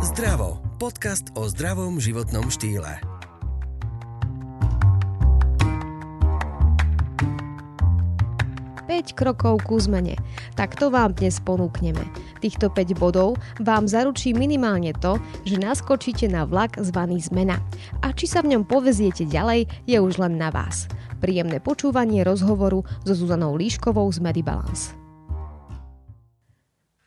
Zdravo. Podcast o zdravom životnom štýle. krokov ku zmene. Tak to vám dnes ponúkneme. Týchto 5 bodov vám zaručí minimálne to, že naskočíte na vlak zvaný zmena. A či sa v ňom poveziete ďalej, je už len na vás. Príjemné počúvanie rozhovoru so Zuzanou Líškovou z Medibalance.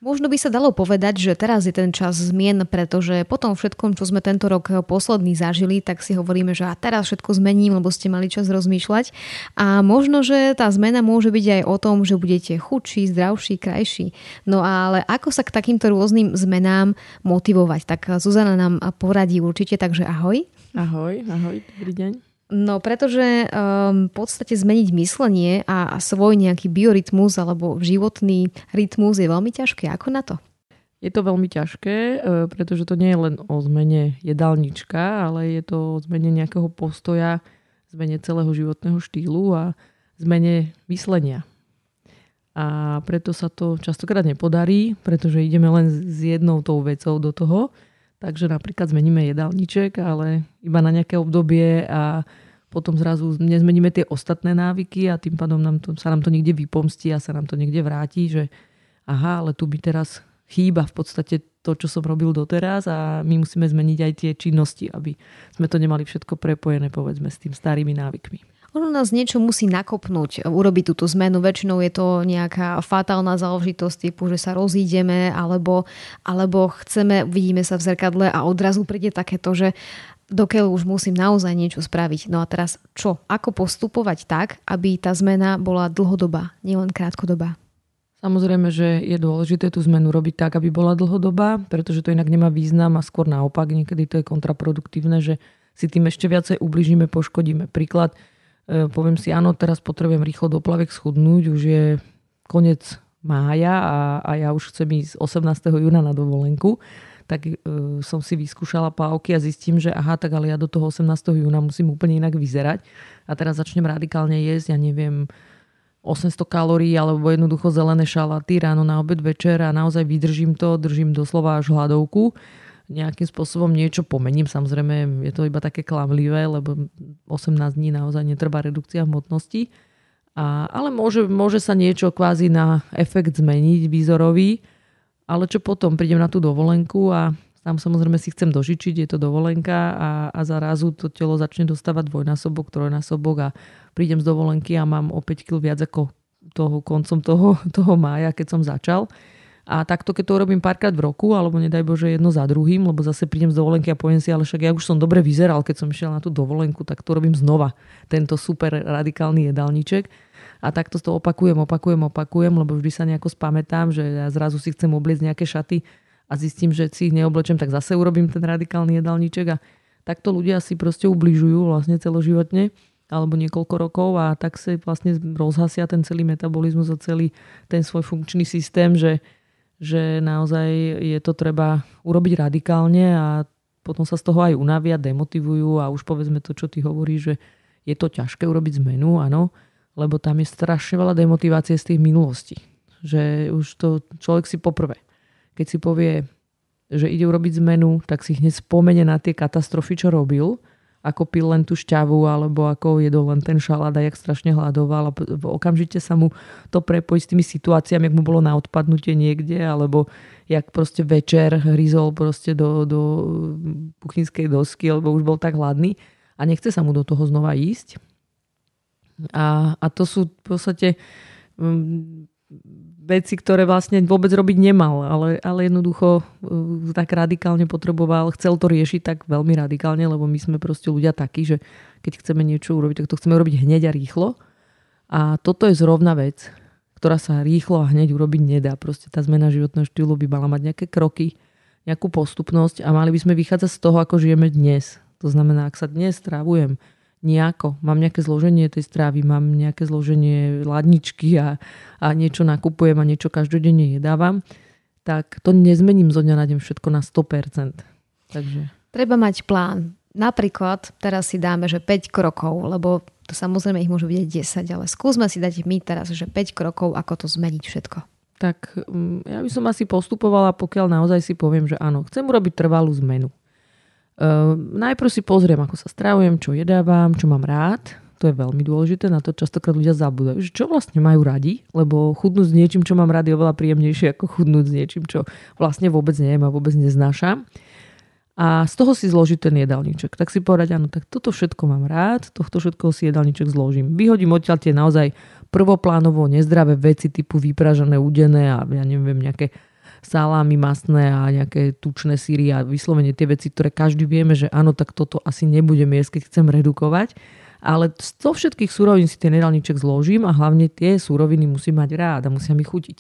Možno by sa dalo povedať, že teraz je ten čas zmien, pretože po tom všetkom, čo sme tento rok posledný zažili, tak si hovoríme, že a teraz všetko zmením, lebo ste mali čas rozmýšľať. A možno, že tá zmena môže byť aj o tom, že budete chudší, zdravší, krajší. No ale ako sa k takýmto rôznym zmenám motivovať? Tak Zuzana nám poradí určite, takže ahoj. Ahoj, ahoj, dobrý deň. No pretože um, v podstate zmeniť myslenie a, svoj nejaký biorytmus alebo životný rytmus je veľmi ťažké. Ako na to? Je to veľmi ťažké, e, pretože to nie je len o zmene jedálnička, ale je to o zmene nejakého postoja, zmene celého životného štýlu a zmene myslenia. A preto sa to častokrát nepodarí, pretože ideme len s jednou tou vecou do toho. Takže napríklad zmeníme jedálniček, ale iba na nejaké obdobie a potom zrazu nezmeníme tie ostatné návyky a tým pádom nám to, sa nám to niekde vypomstí a sa nám to niekde vráti, že aha, ale tu by teraz chýba v podstate to, čo som robil doteraz a my musíme zmeniť aj tie činnosti, aby sme to nemali všetko prepojené povedzme s tým starými návykmi. Ono nás niečo musí nakopnúť, urobiť túto zmenu. Väčšinou je to nejaká fatálna záležitosť typu, že sa rozídeme alebo, alebo chceme, vidíme sa v zrkadle a odrazu príde takéto, že dokiaľ už musím naozaj niečo spraviť. No a teraz čo? Ako postupovať tak, aby tá zmena bola dlhodobá, nielen krátkodobá? Samozrejme, že je dôležité tú zmenu robiť tak, aby bola dlhodobá, pretože to inak nemá význam a skôr naopak, niekedy to je kontraproduktívne, že si tým ešte viacej ubližíme, poškodíme. Príklad, e, poviem si, áno, teraz potrebujem rýchlo do plavek schudnúť, už je koniec mája a, a ja už chcem ísť 18. júna na dovolenku tak uh, som si vyskúšala pávky a zistím, že aha, tak ale ja do toho 18. júna musím úplne inak vyzerať a teraz začnem radikálne jesť, ja neviem, 800 kalórií alebo jednoducho zelené šalaty ráno na obed večer a naozaj vydržím to, držím doslova až hladovku nejakým spôsobom niečo pomením. Samozrejme, je to iba také klamlivé, lebo 18 dní naozaj netrvá redukcia hmotnosti. A, ale môže, môže sa niečo kvázi na efekt zmeniť výzorový ale čo potom? Prídem na tú dovolenku a tam samozrejme si chcem dožičiť, je to dovolenka a, a zarazu to telo začne dostávať dvojnásobok, trojnásobok a prídem z dovolenky a mám o 5 kg viac ako toho, koncom toho, toho mája, keď som začal. A takto, keď to urobím párkrát v roku, alebo nedaj Bože jedno za druhým, lebo zase prídem z dovolenky a poviem si, ale však ja už som dobre vyzeral, keď som išiel na tú dovolenku, tak to robím znova. Tento super radikálny jedálniček a takto to opakujem, opakujem, opakujem, lebo vždy sa nejako spamätám, že ja zrazu si chcem obliecť nejaké šaty a zistím, že si ich neoblečem, tak zase urobím ten radikálny jedálniček a takto ľudia si proste ubližujú vlastne celoživotne alebo niekoľko rokov a tak sa vlastne rozhasia ten celý metabolizmus a celý ten svoj funkčný systém, že, že naozaj je to treba urobiť radikálne a potom sa z toho aj unavia, demotivujú a už povedzme to, čo ty hovoríš, že je to ťažké urobiť zmenu, áno, lebo tam je strašne veľa demotivácie z tých minulostí. Že už to človek si poprvé, keď si povie, že ide urobiť zmenu, tak si hneď spomene na tie katastrofy, čo robil, ako pil len tú šťavu, alebo ako jedol len ten šalát a jak strašne hľadoval a okamžite sa mu to prepojí s tými situáciami, jak mu bolo na odpadnutie niekde, alebo jak proste večer hryzol proste do, do kuchynskej dosky, alebo už bol tak hladný a nechce sa mu do toho znova ísť. A, a to sú v podstate um, veci, ktoré vlastne vôbec robiť nemal, ale, ale jednoducho uh, tak radikálne potreboval, chcel to riešiť tak veľmi radikálne, lebo my sme proste ľudia takí, že keď chceme niečo urobiť, tak to chceme urobiť hneď a rýchlo. A toto je zrovna vec, ktorá sa rýchlo a hneď urobiť nedá. Proste tá zmena životného štýlu by mala mať nejaké kroky, nejakú postupnosť a mali by sme vychádzať z toho, ako žijeme dnes. To znamená, ak sa dnes strávujem nejako. Mám nejaké zloženie tej strávy, mám nejaké zloženie ladničky a, a niečo nakupujem a niečo každodenne jedávam, tak to nezmením zo dňa na deň všetko na 100%. Takže... Treba mať plán. Napríklad teraz si dáme, že 5 krokov, lebo to samozrejme ich môže byť 10, ale skúsme si dať my teraz, že 5 krokov, ako to zmeniť všetko. tak mm, ja by som asi postupovala, pokiaľ naozaj si poviem, že áno, chcem urobiť trvalú zmenu. Uh, najprv si pozriem, ako sa stravujem, čo jedávam, čo mám rád. To je veľmi dôležité, na to častokrát ľudia zabúdajú. Že čo vlastne majú radi, lebo chudnúť s niečím, čo mám rád, je oveľa príjemnejšie ako chudnúť s niečím, čo vlastne vôbec neviem a vôbec neznášam. A z toho si zložiť ten jedálniček. Tak si povedať, áno, tak toto všetko mám rád, tohto všetko si jedálniček zložím. Vyhodím odtiaľ tie naozaj prvoplánovo nezdravé veci typu vypražené, udené a ja neviem, nejaké salámy masné a nejaké tučné síry a vyslovene tie veci, ktoré každý vieme, že áno, tak toto asi nebudem jesť, keď chcem redukovať. Ale zo všetkých súrovín si ten jedálniček zložím a hlavne tie súroviny musím mať rád a musia mi chutiť.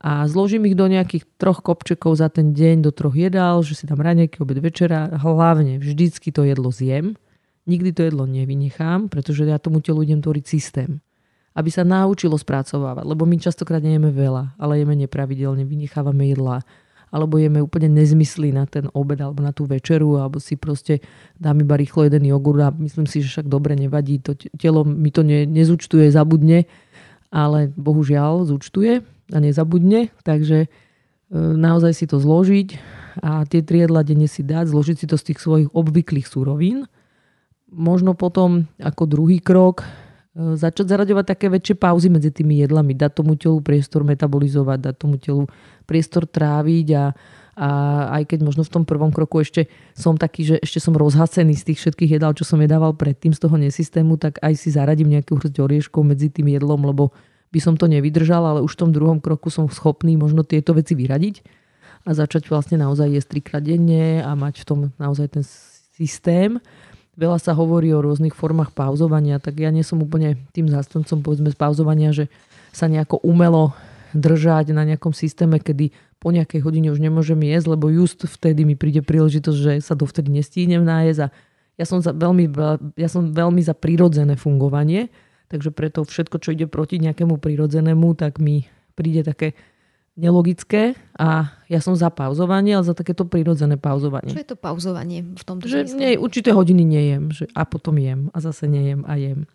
A zložím ich do nejakých troch kopčekov za ten deň, do troch jedál, že si tam raňajky, obed, večera. Hlavne vždycky to jedlo zjem. Nikdy to jedlo nevynechám, pretože ja tomu telu idem tvoriť systém aby sa naučilo spracovávať. Lebo my častokrát nejeme veľa, ale jeme nepravidelne, vynechávame jedlá alebo jeme úplne nezmysly na ten obed alebo na tú večeru, alebo si proste dám iba rýchlo jeden jogurt a myslím si, že však dobre nevadí, to telo mi to ne, nezúčtuje, zabudne, ale bohužiaľ zúčtuje a nezabudne, takže e, naozaj si to zložiť a tie tri jedla denne si dať, zložiť si to z tých svojich obvyklých súrovín. Možno potom ako druhý krok začať zaraďovať také väčšie pauzy medzi tými jedlami, dať tomu telu priestor metabolizovať, dať tomu telu priestor tráviť a, a aj keď možno v tom prvom kroku ešte som taký, že ešte som rozhasený z tých všetkých jedál, čo som jedával predtým z toho nesystému, tak aj si zaradím nejakú hrst orieškov medzi tým jedlom, lebo by som to nevydržal, ale už v tom druhom kroku som schopný možno tieto veci vyradiť a začať vlastne naozaj jesť trikrát denne a mať v tom naozaj ten systém veľa sa hovorí o rôznych formách pauzovania, tak ja nie som úplne tým zástancom povedzme z pauzovania, že sa nejako umelo držať na nejakom systéme, kedy po nejakej hodine už nemôžem jesť, lebo just vtedy mi príde príležitosť, že sa dovtedy nestínem nájsť a ja som, za veľmi, ja som veľmi za prirodzené fungovanie, takže preto všetko, čo ide proti nejakému prirodzenému, tak mi príde také nelogické a ja som za pauzovanie, ale za takéto prirodzené pauzovanie. Čo je to pauzovanie v tomto že nie, určité hodiny nejem že a potom jem a zase nejem a jem.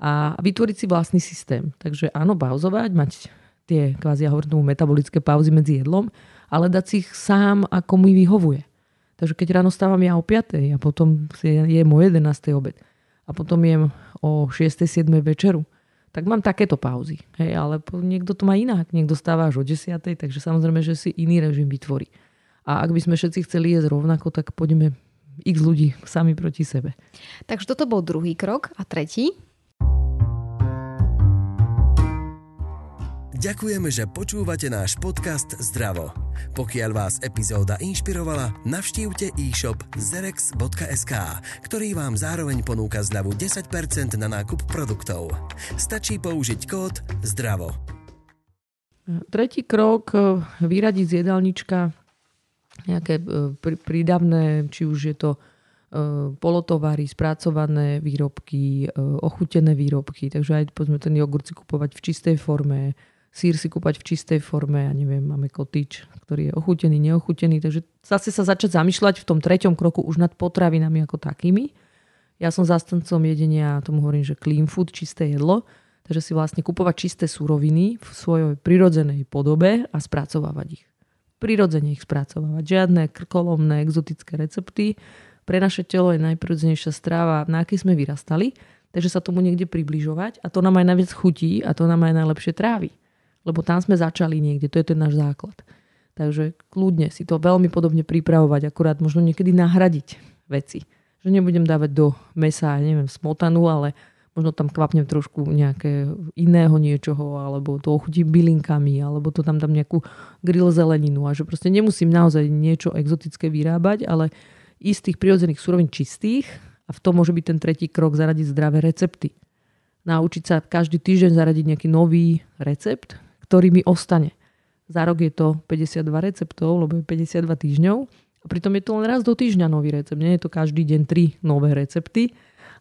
A vytvoriť si vlastný systém. Takže áno, pauzovať, mať tie kvázi ja hovorím metabolické pauzy medzi jedlom, ale dať si ich sám, ako mi vyhovuje. Takže keď ráno stávam ja o 5. a potom jem o 11. obed a potom jem o 6. 7. večeru, tak mám takéto pauzy. Hej, ale niekto to má inak. Niekto stáva až o 10. Takže samozrejme, že si iný režim vytvorí. A ak by sme všetci chceli jesť rovnako, tak poďme x ľudí sami proti sebe. Takže toto bol druhý krok. A tretí? Ďakujeme, že počúvate náš podcast Zdravo. Pokiaľ vás epizóda inšpirovala, navštívte e-shop zerex.sk, ktorý vám zároveň ponúka zľavu 10% na nákup produktov. Stačí použiť kód ZDRAVO. Tretí krok, e, vyradiť z jedálnička nejaké e, prídavné, či už je to e, polotovary, spracované výrobky, ochutené výrobky, takže aj povedzme ten jogurt si kupovať v čistej forme, sír si kúpať v čistej forme, ja neviem, máme kotič, ktorý je ochutený, neochutený, takže zase sa začať zamýšľať v tom treťom kroku už nad potravinami ako takými. Ja som zastancom jedenia, tomu hovorím, že clean food, čisté jedlo, takže si vlastne kupovať čisté súroviny v svojej prirodzenej podobe a spracovávať ich. Prirodzene ich spracovávať. Žiadne krkolomné, exotické recepty. Pre naše telo je najprirodzenejšia stráva, na akej sme vyrastali, takže sa tomu niekde približovať a to nám aj najviac chutí a to nám aj najlepšie trávi. Lebo tam sme začali niekde, to je ten náš základ. Takže kľudne si to veľmi podobne pripravovať, akurát možno niekedy nahradiť veci. Že nebudem dávať do mesa, neviem, smotanu, ale možno tam kvapnem trošku nejaké iného niečoho, alebo to ochutím bylinkami, alebo to tam dám nejakú grill zeleninu a že proste nemusím naozaj niečo exotické vyrábať, ale ísť tých prirodzených surovín čistých a v tom môže byť ten tretí krok zaradiť zdravé recepty. Naučiť sa každý týždeň zaradiť nejaký nový recept, ktorý mi ostane. Za rok je to 52 receptov, lebo je 52 týždňov. A pritom je to len raz do týždňa nový recept. Nie je to každý deň tri nové recepty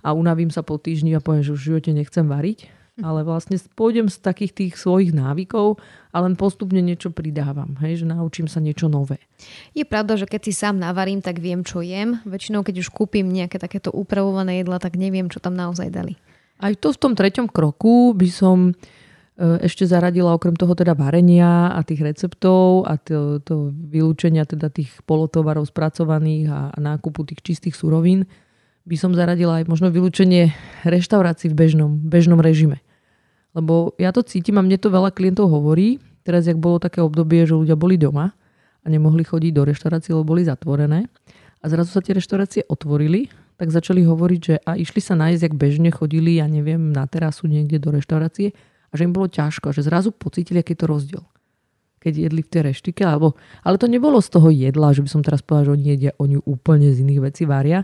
a unavím sa po týždni a poviem, že už v živote nechcem variť. Ale vlastne pôjdem z takých tých svojich návykov a len postupne niečo pridávam. Hej, že naučím sa niečo nové. Je pravda, že keď si sám navarím, tak viem, čo jem. Väčšinou, keď už kúpim nejaké takéto upravované jedla, tak neviem, čo tam naozaj dali. Aj to v tom treťom kroku by som ešte zaradila okrem toho teda varenia a tých receptov a to, to vylúčenia teda tých polotovarov spracovaných a, a nákupu tých čistých surovín, by som zaradila aj možno vylúčenie reštaurácií v bežnom, bežnom režime. Lebo ja to cítim a mne to veľa klientov hovorí. Teraz, jak bolo také obdobie, že ľudia boli doma a nemohli chodiť do reštaurácií, lebo boli zatvorené. A zrazu sa tie reštaurácie otvorili, tak začali hovoriť, že a išli sa nájsť, jak bežne chodili, ja neviem, na terasu niekde do reštaurácie a že im bolo ťažko, že zrazu pocítili, aký je to rozdiel. Keď jedli v tej reštike, alebo, ale to nebolo z toho jedla, že by som teraz povedal, že oni jedia, oni úplne z iných vecí varia,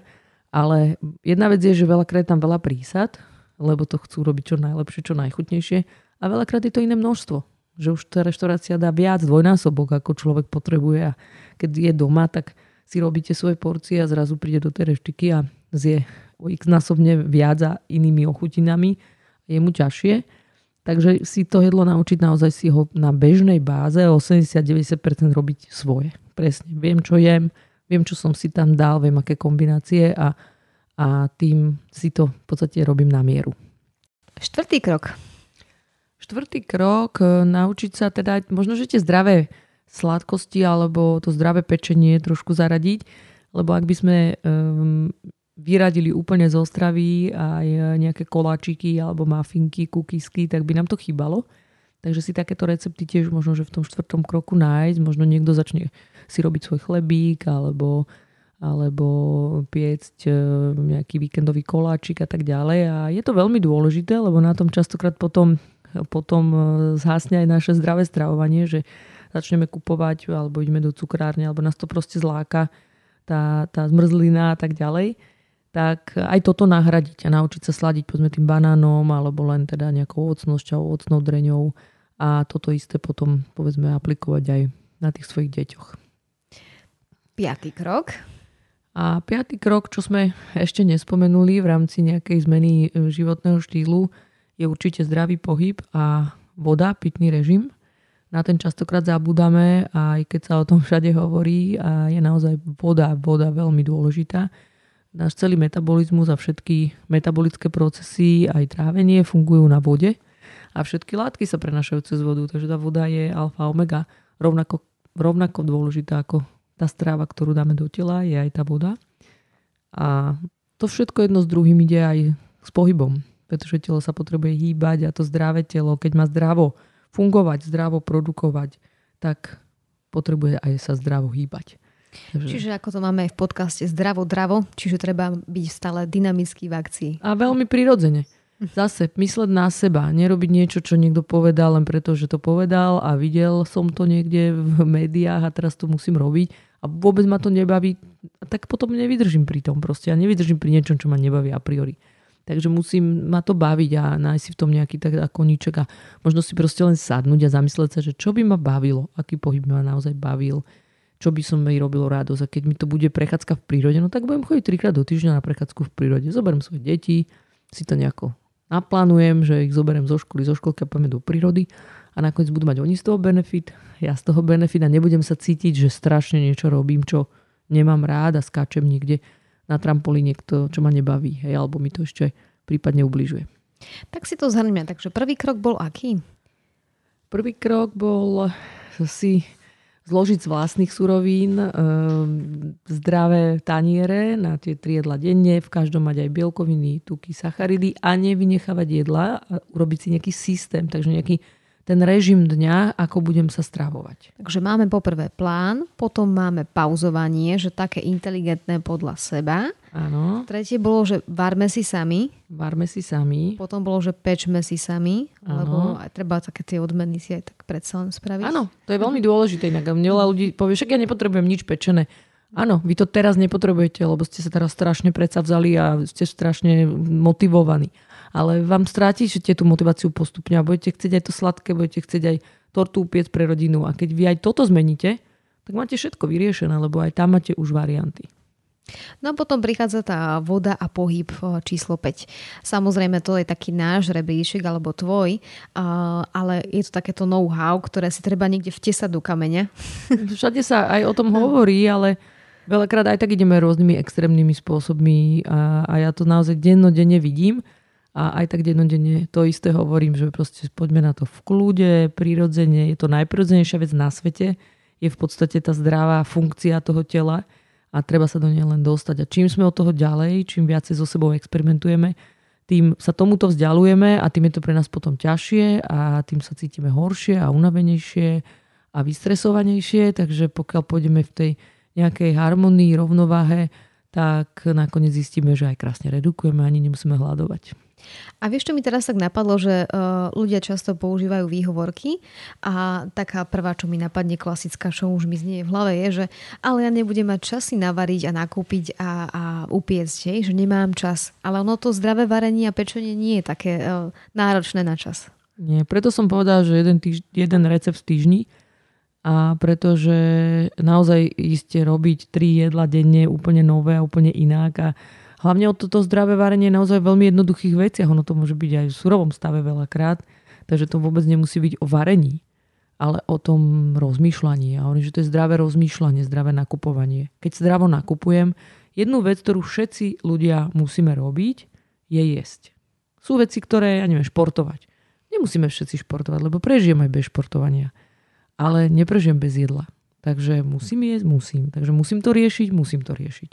ale jedna vec je, že veľakrát je tam veľa prísad, lebo to chcú robiť čo najlepšie, čo najchutnejšie a veľakrát je to iné množstvo. Že už tá reštaurácia dá viac, dvojnásobok, ako človek potrebuje a keď je doma, tak si robíte svoje porcie a zrazu príde do tej reštiky a zje x násobne viac a inými ochutinami. Je mu ťažšie. Takže si to jedlo naučiť naozaj si ho na bežnej báze 80-90% robiť svoje. Presne. Viem, čo jem, viem, čo som si tam dal, viem, aké kombinácie a, a tým si to v podstate robím na mieru. Štvrtý krok. Štvrtý krok, e, naučiť sa teda možno, že tie zdravé sladkosti alebo to zdravé pečenie trošku zaradiť, lebo ak by sme um, vyradili úplne zo stravy aj nejaké koláčiky alebo mafinky, kukisky, tak by nám to chýbalo. Takže si takéto recepty tiež možno, že v tom štvrtom kroku nájsť. Možno niekto začne si robiť svoj chlebík alebo, alebo piecť e, nejaký víkendový koláčik a tak ďalej. A je to veľmi dôležité, lebo na tom častokrát potom, potom e, zhasne aj naše zdravé stravovanie, že začneme kupovať alebo ideme do cukrárne alebo nás to proste zláka tá, tá zmrzlina a tak ďalej tak aj toto nahradiť a naučiť sa sladiť povedzme tým banánom alebo len teda nejakou ovocnou šťou, ovocnou dreňou a toto isté potom povedzme aplikovať aj na tých svojich deťoch. Piatý krok. A piatý krok, čo sme ešte nespomenuli v rámci nejakej zmeny e, životného štýlu, je určite zdravý pohyb a voda, pitný režim. Na ten častokrát zabudáme, aj keď sa o tom všade hovorí a je naozaj voda, voda veľmi dôležitá náš celý metabolizmus a všetky metabolické procesy, aj trávenie fungujú na vode a všetky látky sa prenašajú cez vodu, takže tá voda je alfa omega rovnako, rovnako dôležitá ako tá stráva, ktorú dáme do tela, je aj tá voda. A to všetko jedno s druhým ide aj s pohybom, pretože telo sa potrebuje hýbať a to zdravé telo, keď má zdravo fungovať, zdravo produkovať, tak potrebuje aj sa zdravo hýbať. Takže... Čiže ako to máme aj v podcaste Zdravo, dravo, čiže treba byť stále dynamický v akcii. A veľmi prirodzene. Zase mysleť na seba, nerobiť niečo, čo niekto povedal len preto, že to povedal a videl som to niekde v médiách a teraz to musím robiť a vôbec ma to nebaví, tak potom nevydržím pri tom proste. Ja nevydržím pri niečom, čo ma nebaví a priori. Takže musím ma to baviť a nájsť si v tom nejaký tak koníček a možno si proste len sadnúť a zamyslieť sa, že čo by ma bavilo, aký pohyb ma naozaj bavil, čo by som mi robilo radosť. A keď mi to bude prechádzka v prírode, no tak budem chodiť trikrát do týždňa na prechádzku v prírode. Zoberiem svoje deti, si to nejako naplánujem, že ich zoberiem zo školy, zo školky a poďme do prírody a nakoniec budú mať oni z toho benefit, ja z toho benefit a nebudem sa cítiť, že strašne niečo robím, čo nemám rád a skáčem niekde na trampolíne, to, čo ma nebaví, hej, alebo mi to ešte prípadne ubližuje. Tak si to zhrňme. Takže prvý krok bol aký? Prvý krok bol si zložiť z vlastných surovín e, zdravé taniere na tie tri jedla denne, v každom mať aj bielkoviny, tuky, sacharidy a nevynechávať jedla a urobiť si nejaký systém, takže nejaký ten režim dňa, ako budem sa stravovať. Takže máme poprvé plán, potom máme pauzovanie, že také inteligentné podľa seba. Áno. Tretie bolo, že varme si sami. Varme si sami. Potom bolo, že pečme si sami, Áno. lebo aj treba také tie odmeny si aj tak predsa len spraviť. Áno, to je veľmi dôležité. Inak veľa ľudí povie, však ja nepotrebujem nič pečené. Áno, vy to teraz nepotrebujete, lebo ste sa teraz strašne predsa vzali a ste strašne motivovaní ale vám strátite tú motiváciu postupne a budete chcieť aj to sladké, budete chcieť aj tortu upiec pre rodinu. A keď vy aj toto zmeníte, tak máte všetko vyriešené, lebo aj tam máte už varianty. No a potom prichádza tá voda a pohyb číslo 5. Samozrejme, to je taký náš rebríšek alebo tvoj, ale je to takéto know-how, ktoré si treba niekde vtesať do kameňa. Všade sa aj o tom hovorí, ale veľakrát aj tak ideme rôznymi extrémnymi spôsobmi a, a ja to naozaj dennodenne vidím A aj tak dennodenne to isté hovorím, že proste poďme na to v kľude, prirodzene, je to najprirodzenejšia vec na svete, je v podstate tá zdravá funkcia toho tela a treba sa do nej len dostať. A čím sme od toho ďalej, čím viacej so sebou experimentujeme, tým sa tomuto vzdialujeme a tým je to pre nás potom ťažšie a tým sa cítime horšie a unavenejšie a vystresovanejšie, takže pokiaľ pôjdeme v tej nejakej harmonii, rovnováhe, tak nakoniec zistíme, že aj krásne redukujeme, ani nemusíme hľadovať. A vieš, čo mi teraz tak napadlo, že uh, ľudia často používajú výhovorky a taká prvá, čo mi napadne klasická, čo už mi znie v hlave je, že ale ja nebudem mať časy navariť a nakúpiť a, a upiecť, hej, že nemám čas. Ale ono to zdravé varenie a pečenie nie je také uh, náročné na čas. Nie, preto som povedal, že jeden, týž, jeden recept v týždni a pretože naozaj iste robiť tri jedla denne úplne nové a úplne inak a hlavne o toto zdravé varenie je naozaj veľmi jednoduchých veciach. Ono to môže byť aj v surovom stave veľakrát, takže to vôbec nemusí byť o varení, ale o tom rozmýšľaní. A hovorím, že to je zdravé rozmýšľanie, zdravé nakupovanie. Keď zdravo nakupujem, jednu vec, ktorú všetci ľudia musíme robiť, je jesť. Sú veci, ktoré, ja neviem, športovať. Nemusíme všetci športovať, lebo prežijem aj bez športovania ale neprežijem bez jedla. Takže musím jesť, musím. Takže musím to riešiť, musím to riešiť.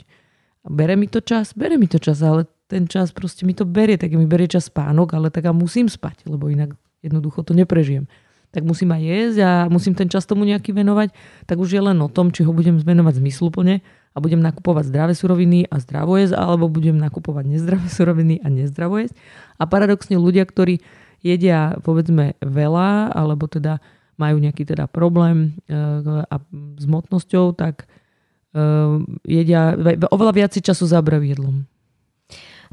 Bere mi to čas, bere mi to čas, ale ten čas proste mi to berie, tak mi berie čas spánok, ale tak a musím spať, lebo inak jednoducho to neprežijem. Tak musím aj jesť a musím ten čas tomu nejaký venovať, tak už je len o tom, či ho budem venovať zmysluplne a budem nakupovať zdravé suroviny a zdravo jesť, alebo budem nakupovať nezdravé suroviny a nezdravo jesť. A paradoxne ľudia, ktorí jedia povedzme veľa, alebo teda majú nejaký teda problém e, a s motnosťou, tak jedia, oveľa viac času zabrajú jedlom.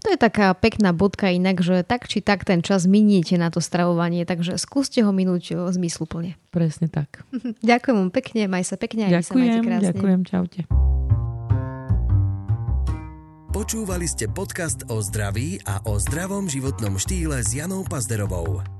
To je taká pekná bodka inak, že tak či tak ten čas miniete na to stravovanie, takže skúste ho minúť zmysluplne. Presne tak. ďakujem vám pekne, maj sa pekne a ďakujem, sa majte krásne. Ďakujem, čaute. Počúvali ste podcast o zdraví a o zdravom životnom štýle s Janou Pazderovou.